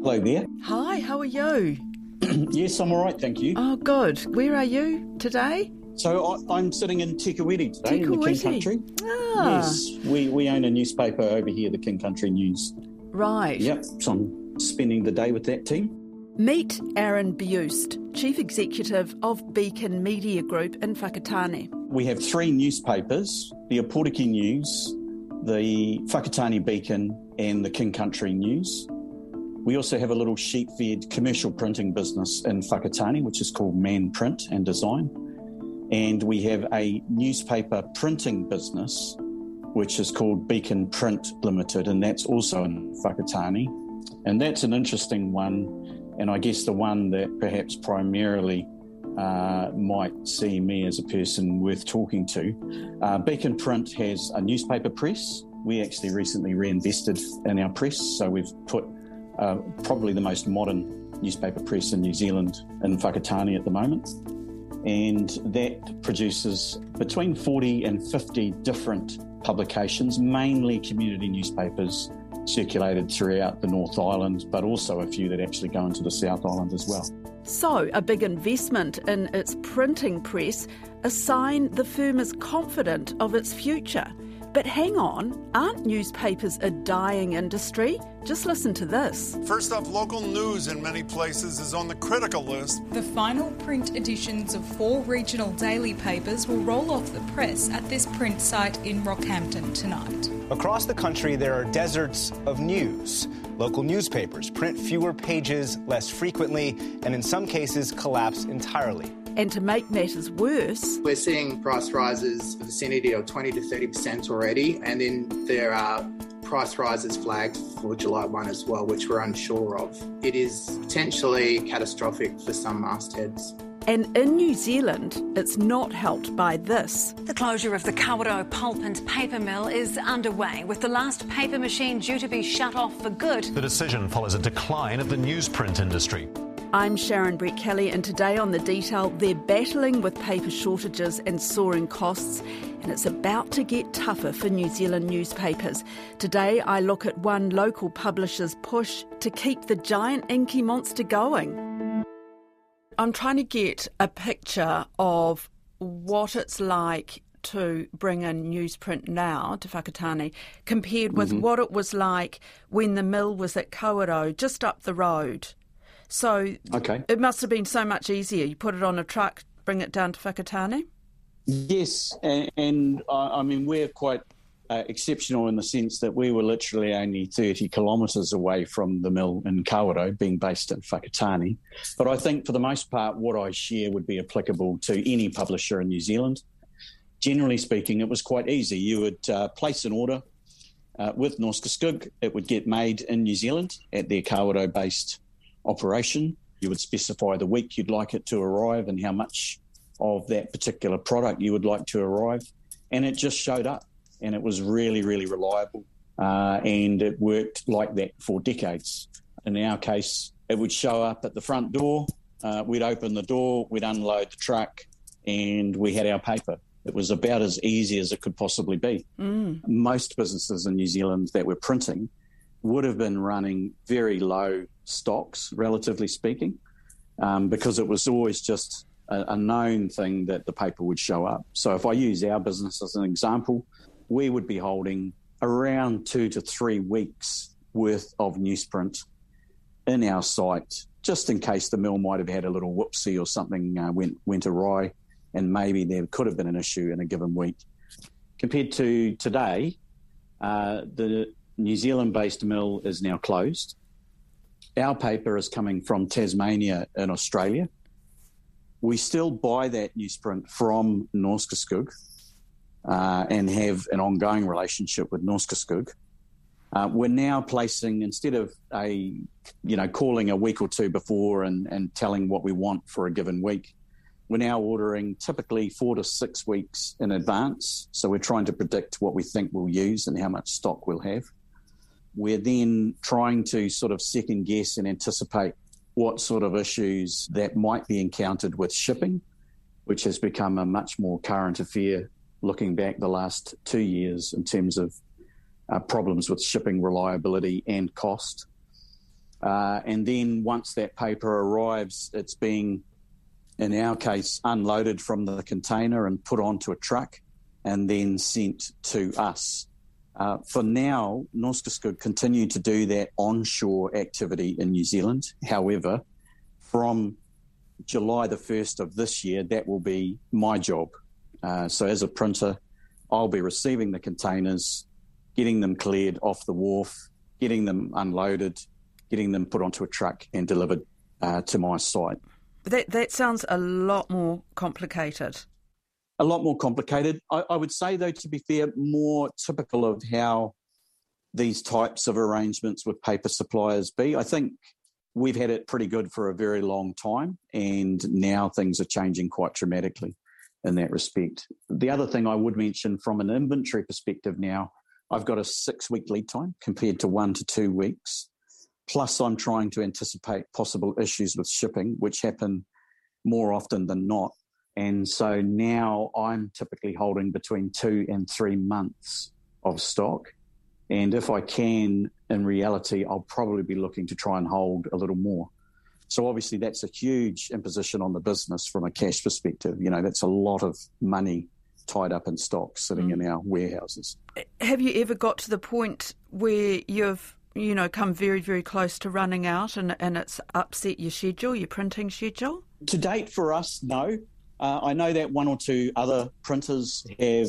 Hello there. Hi, how are you? yes, I'm all right, thank you. Oh, good. Where are you today? So I, am sitting in Te Kuiti today in the King Country. Ah. Yes, we, we own a newspaper over here, the King Country News. Right. Yep, so I'm spending the day with that team. Meet Aaron Beust, Chief Executive of Beacon Media Group in Whakatane. We have three newspapers, the Opotiki News, the Whakatane Beacon and the King Country News. We also have a little sheep fed commercial printing business in Whakatane, which is called Man Print and Design. And we have a newspaper printing business, which is called Beacon Print Limited, and that's also in Whakatane. And that's an interesting one, and I guess the one that perhaps primarily uh, might see me as a person worth talking to. Uh, Beacon Print has a newspaper press. We actually recently reinvested in our press, so we've put uh, probably the most modern newspaper press in New Zealand in Whakatane at the moment. And that produces between 40 and 50 different publications, mainly community newspapers circulated throughout the North Island, but also a few that actually go into the South Island as well. So, a big investment in its printing press, a sign the firm is confident of its future. But hang on, aren't newspapers a dying industry? Just listen to this. First up, local news in many places is on the critical list. The final print editions of four regional daily papers will roll off the press at this print site in Rockhampton tonight. Across the country, there are deserts of news. Local newspapers print fewer pages less frequently and, in some cases, collapse entirely. And to make matters worse, we're seeing price rises in the vicinity of 20 to 30% already, and then there are price rises flagged for July 1 as well, which we're unsure of. It is potentially catastrophic for some mastheads. And in New Zealand, it's not helped by this. The closure of the Kawerau pulp and paper mill is underway, with the last paper machine due to be shut off for good. The decision follows a decline of the newsprint industry. I'm Sharon Brettkelly, and today on The Detail, they're battling with paper shortages and soaring costs, and it's about to get tougher for New Zealand newspapers. Today, I look at one local publisher's push to keep the giant inky monster going. I'm trying to get a picture of what it's like to bring in newsprint now to Whakatane compared with mm-hmm. what it was like when the mill was at Kawerau, just up the road. So okay. it must have been so much easier. You put it on a truck, bring it down to Whakatane? Yes, and, and uh, I mean, we're quite uh, exceptional in the sense that we were literally only 30 kilometres away from the mill in Kawerau, being based in Whakatane. But I think for the most part, what I share would be applicable to any publisher in New Zealand. Generally speaking, it was quite easy. You would uh, place an order uh, with Norske Skog, it would get made in New Zealand at their Kawerau based operation. You would specify the week you'd like it to arrive and how much of that particular product you would like to arrive. And it just showed up and it was really, really reliable. Uh, and it worked like that for decades. In our case, it would show up at the front door. Uh, we'd open the door, we'd unload the truck, and we had our paper. It was about as easy as it could possibly be. Mm. Most businesses in New Zealand that were printing would have been running very low stocks, relatively speaking, um, because it was always just a, a, known thing that the paper would show up. So if I use our business as an example, we would be holding around two to three weeks worth of newsprint in our site, just in case the mill might have had a little whoopsie or something uh, went went awry, and maybe there could have been an issue in a given week. Compared to today, uh, the New Zealand based mill is now closed. Our paper is coming from Tasmania in Australia. We still buy that newsprint from Norske Skog uh, and have an ongoing relationship with Norske Skog. Uh, we're now placing instead of a you know calling a week or two before and, and telling what we want for a given week we're now ordering typically four to six weeks in advance so we're trying to predict what we think we'll use and how much stock we'll have we're then trying to sort of second guess and anticipate what sort of issues that might be encountered with shipping, which has become a much more current affair looking back the last two years in terms of uh, problems with shipping reliability and cost. Uh, and then once that paper arrives, it's being, in our case, unloaded from the container and put onto a truck and then sent to us. Uh, for now, Norske Skog continue to do that onshore activity in New Zealand. However, from July the 1st of this year, that will be my job. Uh, so, as a printer, I'll be receiving the containers, getting them cleared off the wharf, getting them unloaded, getting them put onto a truck and delivered uh, to my site. That that sounds a lot more complicated. A lot more complicated. I, I would say, though, to be fair, more typical of how these types of arrangements with paper suppliers be. I think we've had it pretty good for a very long time, and now things are changing quite dramatically in that respect. The other thing I would mention from an inventory perspective now, I've got a six week lead time compared to one to two weeks. Plus, I'm trying to anticipate possible issues with shipping, which happen more often than not. And so now I'm typically holding between two and three months of stock. And if I can, in reality, I'll probably be looking to try and hold a little more. So obviously, that's a huge imposition on the business from a cash perspective. You know, that's a lot of money tied up in stock sitting mm. in our warehouses. Have you ever got to the point where you've you know, come very, very close to running out and, and it's upset your schedule, your printing schedule? To date, for us, no. Uh, I know that one or two other printers have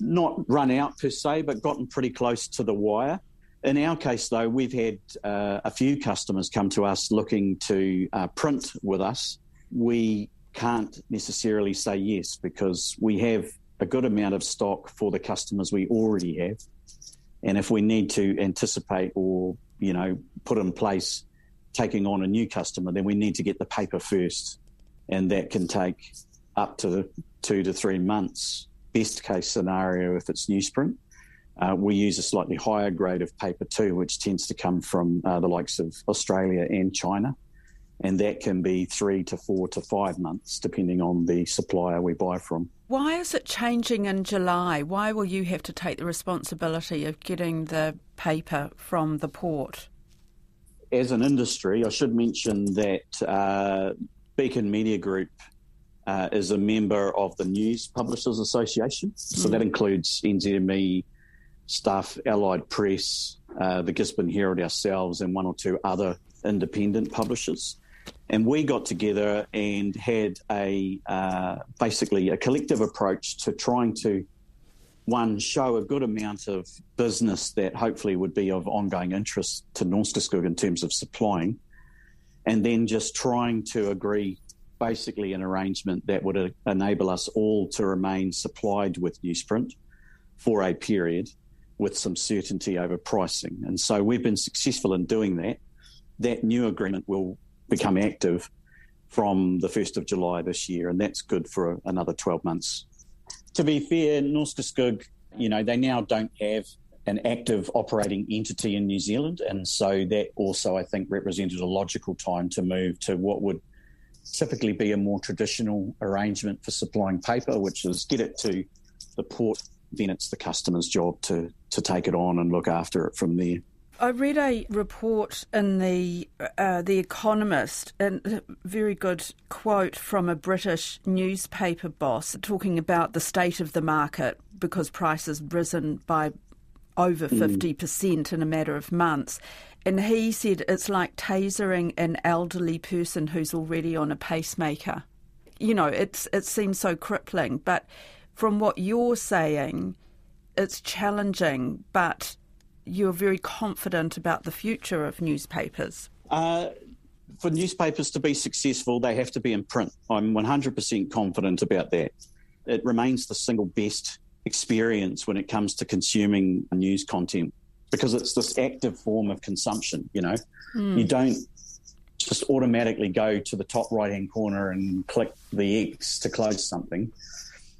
not run out per se, but gotten pretty close to the wire. In our case, though, we've had uh, a few customers come to us looking to uh, print with us. We can't necessarily say yes because we have a good amount of stock for the customers we already have. And if we need to anticipate or, you know, put in place taking on a new customer, then we need to get the paper first. And that can take up to two to three months, best case scenario if it's newsprint. Uh, we use a slightly higher grade of paper too, which tends to come from uh, the likes of Australia and China. And that can be three to four to five months, depending on the supplier we buy from. Why is it changing in July? Why will you have to take the responsibility of getting the paper from the port? As an industry, I should mention that uh, Beacon Media Group uh, is a member of the News Publishers Association. So mm. that includes NZME, Stuff, Allied Press, uh, the Gisborne Herald ourselves, and one or two other independent publishers and we got together and had a uh, basically a collective approach to trying to one show a good amount of business that hopefully would be of ongoing interest to Norske Skog in terms of supplying, and then just trying to agree basically an arrangement that would enable us all to remain supplied with newsprint for a period with some certainty over pricing. And so we've been successful in doing that. That new agreement will become active from the 1st of July this year, and that's good for another 12 months. To be fair, Norske Skog, you know, they now don't have an active operating entity in New Zealand, and so that also, I think, represented a logical time to move to what would typically be a more traditional arrangement for supplying paper, which is get it to the port, then it's the customer's job to to take it on and look after it from there. I read a report in the uh, the Economist, and a very good quote from a British newspaper boss talking about the state of the market because prices risen by over fifty percent in a matter of months. And he said it's like tasering an elderly person who's already on a pacemaker. You know, it's it seems so crippling, but from what you're saying, it's challenging, but you're very confident about the future of newspapers. Uh, for newspapers to be successful, they have to be in print. I'm 100% confident about that. It remains the single best experience when it comes to consuming news content because it's this active form of consumption, you know. Mm. You don't just automatically go to the top right hand corner and click the X to close something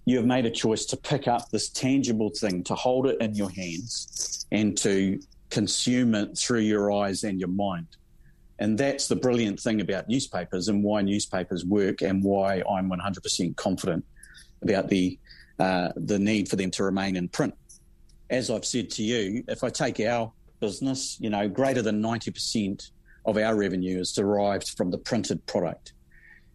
you have made a choice to pick up this tangible thing, to hold it in your hands and to consume it through your eyes and your mind. And that's the brilliant thing about newspapers and why newspapers work and why I'm 100% confident about the, uh, the need for them to remain in print. As I've said to you, if I take our business. You know, greater than 90% of our revenue is derived from the printed product.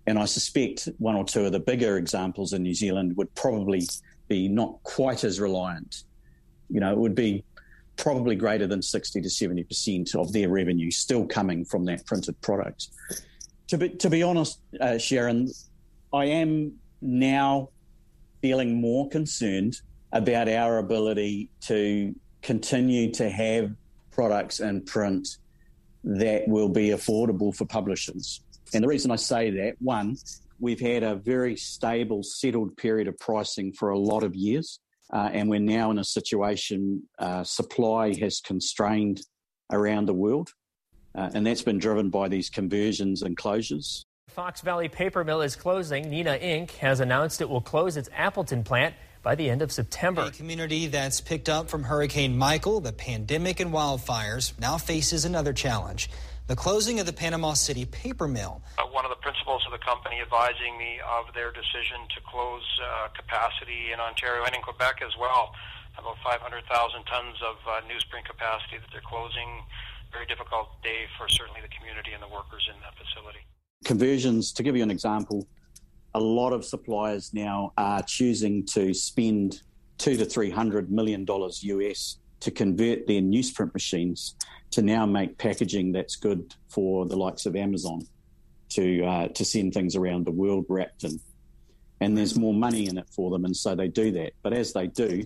And I suspect one or two of the bigger examples in New Zealand would probably be not quite as reliant. You know, it would be probably greater than 60 to 70% of their revenue still coming from that printed product. To be, to be honest, uh, Sharon, I am now feeling more concerned about our ability to continue to have products in print that will be affordable for publishers. And the reason I say that, one, we've had a very stable, settled period of pricing for a lot of years. Uh, and we're now in a situation uh, supply has constrained around the world. Uh, and that's been driven by these conversions and closures. Fox Valley Paper Mill is closing. Nina Inc. has announced it will close its Appleton plant by the end of September. A community that's picked up from Hurricane Michael, the pandemic, and wildfires now faces another challenge the closing of the Panama City paper mill. Uh, one of the principals of the company advising me of their decision to close uh, capacity in Ontario and in Quebec as well. About 500,000 tons of uh, newsprint capacity that they're closing. Very difficult day for certainly the community and the workers in that facility. Conversions, to give you an example, a lot of suppliers now are choosing to spend two to three hundred million dollars US to convert their newsprint machines to now make packaging that's good for the likes of Amazon to uh, to send things around the world wrapped in. And there's more money in it for them, and so they do that. But as they do,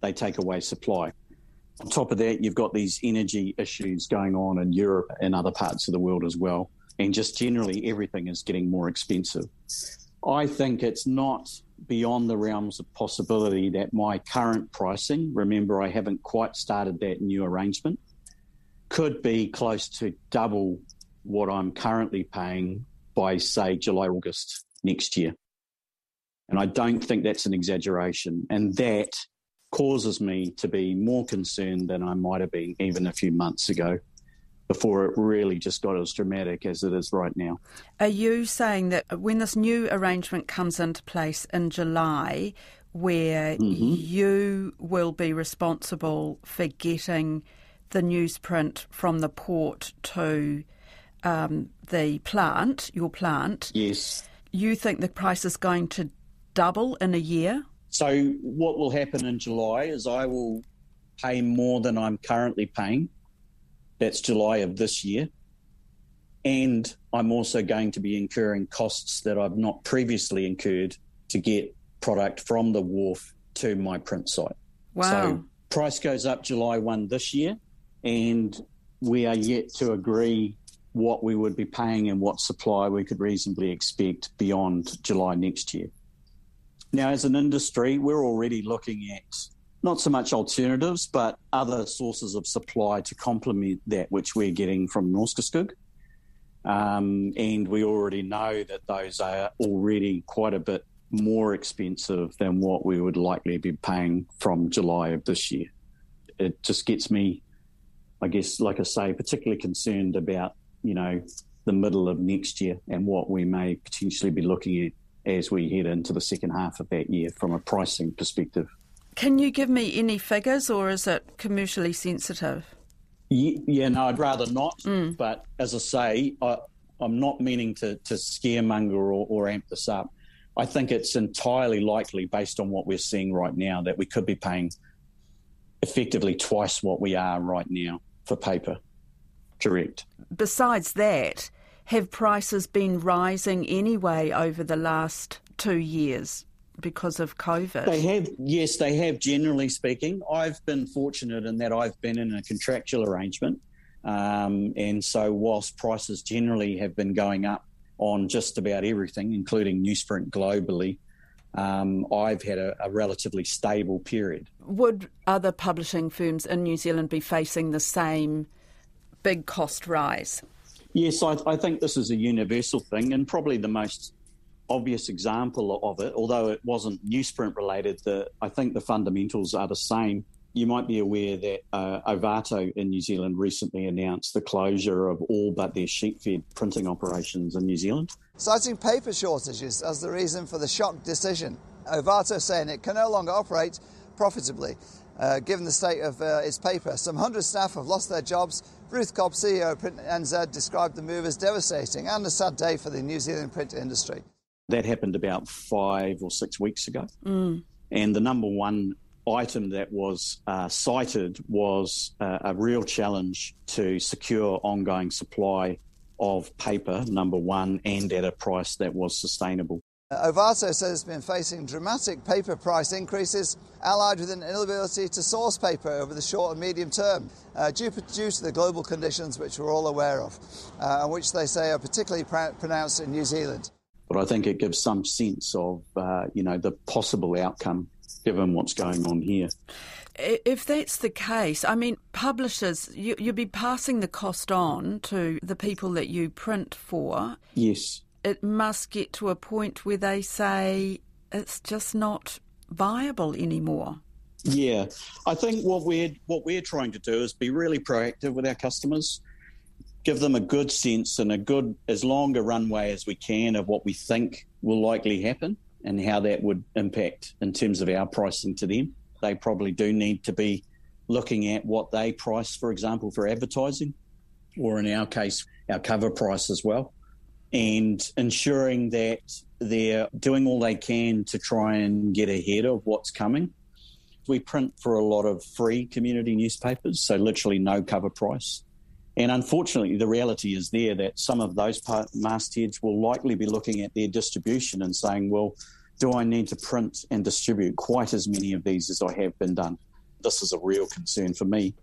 they take away supply. On top of that, you've got these energy issues going on in Europe and other parts of the world as well. And just generally, everything is getting more expensive. I think it's not beyond the realms of possibility that my current pricing, remember, I haven't quite started that new arrangement, could be close to double what I'm currently paying by, say, July, August next year. And I don't think that's an exaggeration. And that causes me to be more concerned than I might have been even a few months ago before it really just got as dramatic as it is right now. Are you saying that when this new arrangement comes into place in July, where mm-hmm. you will be responsible for getting the newsprint from the port to um, the plant, your plant. Yes. You think the price is going to double in a year? So, what will happen in July is I will pay more than I'm currently paying. That's July of this year. And I'm also going to be incurring costs that I've not previously incurred to get product from the wharf to my print site. Wow. So, price goes up July 1 this year and we are yet to agree what we would be paying and what supply we could reasonably expect beyond July next year. Now, as an industry, we're already looking at not so much alternatives, but other sources of supply to complement that which we're getting from Norske Um, and we already know that those are already quite a bit more expensive than what we would likely be paying from July of this year. It just gets me I guess, like I say, particularly concerned about, you know, the middle of next year and what we may potentially be looking at as we head into the second half of that year from a pricing perspective. Can you give me any figures or is it commercially sensitive? Yeah, no, I'd rather not. Mm. But as I say, I, am not meaning to, to scaremonger or, or amp this up. I think it's entirely likely, based on what we're seeing right now, that we could be paying effectively twice what we are right now for paper. Correct. Besides that, have prices been rising anyway over the last two years because of COVID? They have, yes, they have, generally speaking. I've been fortunate in that I've been in a contractual arrangement. Um, and so, whilst prices generally have been going up on just about everything, including newsprint globally, um, I've had a, a, relatively stable period. Would other publishing firms in New Zealand be facing the same big cost rise? Yes, I, I think this is a universal thing, and probably the most obvious example of it, although it wasn't newsprint related, the, I think the fundamentals are the same. You might be aware that uh, Ovato in New Zealand recently announced the closure of all but their sheet-fed printing operations in New Zealand citing paper shortages as the reason for the shock decision. Ovato saying it can no longer operate profitably. uh, given the state of uh, its paper. Some hundred staff have lost their jobs. Ruth Cobb, CEO of Print NZ, described the move as devastating and a sad day for the New Zealand print industry. That happened about five or six weeks ago. Mm. And the number one item that was uh, cited was uh, a real challenge to secure ongoing supply of paper, number one, and at a price that was sustainable. Uh, Ovato says it's been facing dramatic paper price increases, allied with an inability to source paper over the short and medium term, uh, due, due, to the global conditions which we're all aware of, uh, and which they say are particularly pr- pronounced in New Zealand. But I think it gives some sense of, uh, you know, the possible outcome given what's going on here. If that's the case, I mean, publishers, you, you'll be passing the cost on to the people that you print for. Yes. It must get to a point where they say it's just not viable anymore. Yeah, I think what we're what we're trying to do is be really proactive with our customers, give them a good sense and a good as long a runway as we can of what we think will likely happen and how that would impact in terms of our pricing to them they probably do need to be looking at what they price, for example, for advertising, or in our case, our cover price as well, and ensuring that they're doing all they can to try and get ahead of what's coming. We print for a lot of free community newspapers, so literally no cover price. And unfortunately, the reality is there that some of those mastheads will likely be looking at their distribution and saying, well, do I need to print and distribute quite as many of these as I have been done? This is a real concern for me,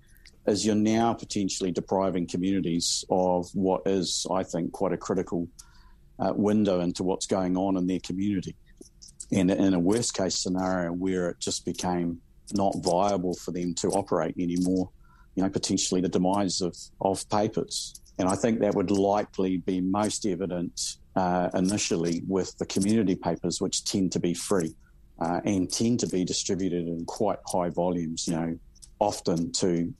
as you're now potentially depriving communities of what is, I think, quite a critical uh, window into what's going on in their community. And in a worst case scenario where it just became not viable for them to operate anymore, you know, potentially the demise of, of papers. And I think that would likely be most evident uh, initially with the community papers, which tend to be free uh, and tend to be distributed in quite high volumes, you know, often to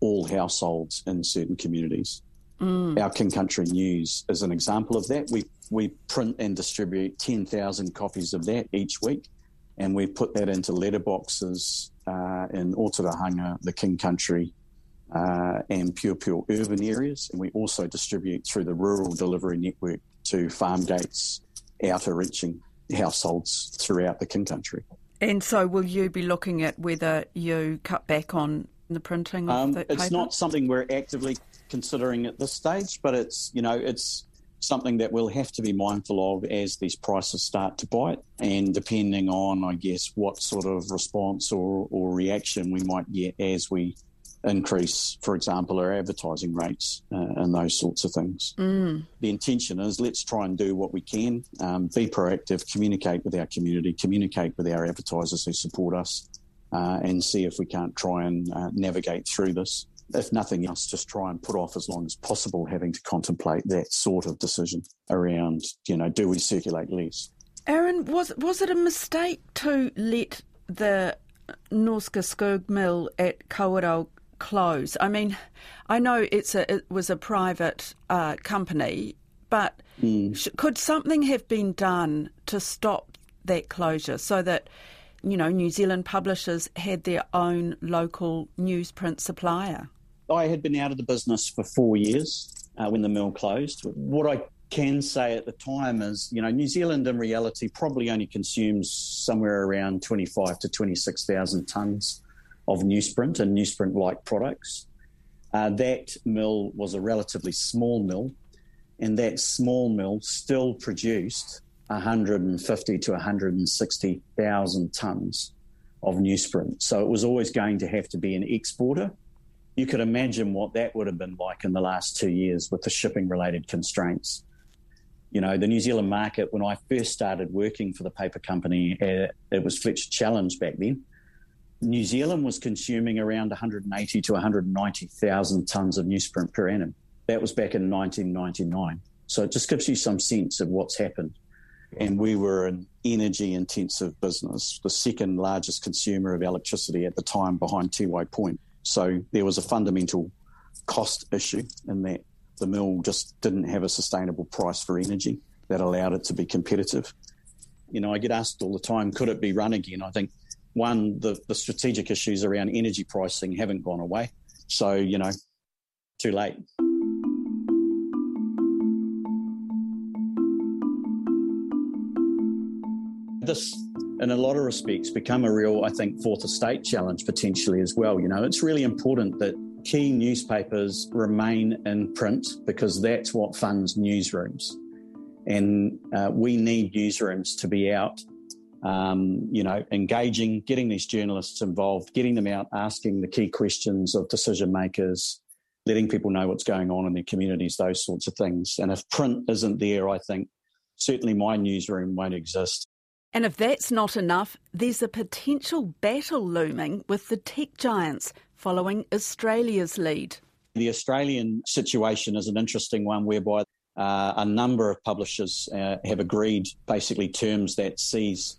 all households in certain communities. Mm. Our King Country News is an example of that. We we print and distribute ten thousand copies of that each week, and we put that into letterboxes uh, in Otorohanga, the King Country, uh, and Piopio urban areas, and we also distribute through the rural delivery network to farm gates, outer reaching households throughout the King Country. And so, will you be looking at whether you cut back on the printing of um, the It's paper? not something we're actively considering at this stage, but it's you know it's something that we'll have to be mindful of as these prices start to bite, and depending on I guess what sort of response or, or reaction we might get as we increase, for example, our advertising rates uh, and those sorts of things. Mm. The intention is let's try and do what we can, um, be proactive, communicate with our community, communicate with our advertisers who support us, uh, and see if we can't try and uh, navigate through this. If nothing else, just try and put off as long as possible having to contemplate that sort of decision around, you know, do we circulate less? Aaron, was was it a mistake to let the Norske Skog mill at Kawerau close? I mean, I know it's a it was a private uh, company, but mm. sh- could something have been done to stop that closure so that you know New Zealand publishers had their own local newsprint supplier? I had been out of the business for four years uh, when the mill closed. What I can say at the time is, you know, New Zealand in reality probably only consumes somewhere around 25 to 26,000 tonnes of newsprint and newsprint-like products. Uh, that mill was a relatively small mill, and that small mill still produced 150 to 160,000 tonnes of newsprint. So it was always going to have to be an exporter. You could imagine what that would have been like in the last two years with the shipping related constraints. You know, the New Zealand market, when I first started working for the paper company, uh, it was Fletcher Challenge back then. New Zealand was consuming around 180 to 190,000 tonnes of newsprint per annum. That was back in 1999. So it just gives you some sense of what's happened. And we were an energy intensive business, the second largest consumer of electricity at the time behind Tiwai Point. So there was a fundamental cost issue in that the mill just didn't have a sustainable price for energy that allowed it to be competitive. You know, I get asked all the time, could it be run again? I think one, the, the strategic issues around energy pricing haven't gone away. So, you know, too late. This, in a lot of respects, become a real, I think, fourth estate challenge potentially as well. You know, it's really important that key newspapers remain in print because that's what funds newsrooms. And uh, we need newsrooms to be out, um, you know, engaging, getting these journalists involved, getting them out, asking the key questions of decision makers, letting people know what's going on in their communities, those sorts of things. And if print isn't there, I think certainly my newsroom won't exist. And if that's not enough, there's a potential battle looming with the tech giants following Australia's lead. The Australian situation is an interesting one whereby uh, a number of publishers uh, have agreed basically terms that sees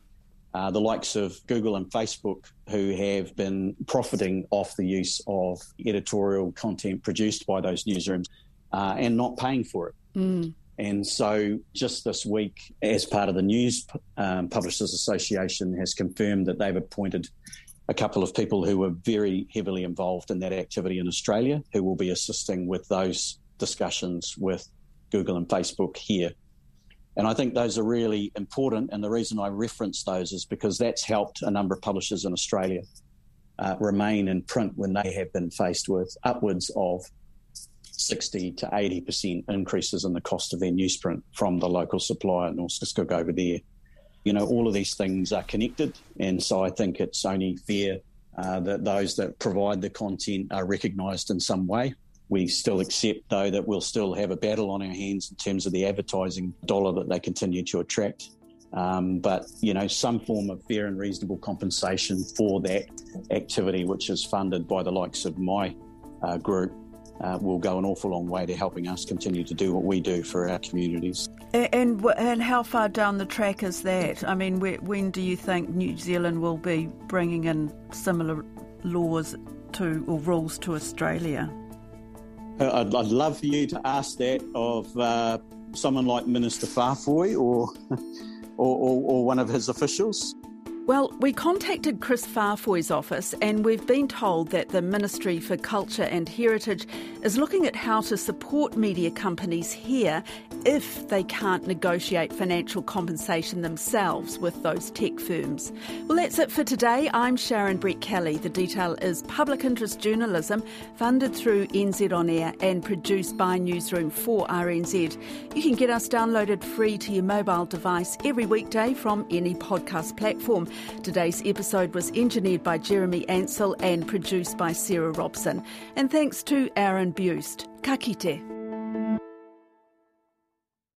uh, the likes of Google and Facebook, who have been profiting off the use of editorial content produced by those newsrooms uh, and not paying for it. Mm. And so, just this week, as part of the News um, Publishers Association, has confirmed that they've appointed a couple of people who were very heavily involved in that activity in Australia, who will be assisting with those discussions with Google and Facebook here. And I think those are really important. And the reason I reference those is because that's helped a number of publishers in Australia uh, remain in print when they have been faced with upwards of 60 to 80% increases in the cost of their newsprint from the local supplier, North Norske over there. You know, all of these things are connected. And so I think it's only fair uh, that those that provide the content are recognised in some way. We still accept, though, that we'll still have a battle on our hands in terms of the advertising dollar that they continue to attract. Um, but you know, some form of fair and reasonable compensation for that activity, which is funded by the likes of my uh, group, uh, will go an awful long way to helping us continue to do what we do for our communities. And, and, and how far down the track is that? I mean, when do you think New Zealand will be bringing in similar laws to or rules to Australia? Uh, I'd, I'd love for you to ask that of uh, someone like Minister Faafoi or, or, or, or one of his officials. Well, we contacted Chris Faafoi's office and we've been told that the Ministry for Culture and Heritage is looking at how to support media companies here if they can't negotiate financial compensation themselves with those tech firms. Well, that's it for today. I'm Sharon Brettkelly. The detail is public interest journalism funded through NZ On Air and produced by Newsroom for RNZ. You can get us downloaded free to your mobile device every weekday from any podcast platform. Today's episode was engineered by Jeremy Ansell and produced by Sarah Robson. And thanks to Aaron Beust. Ka kite.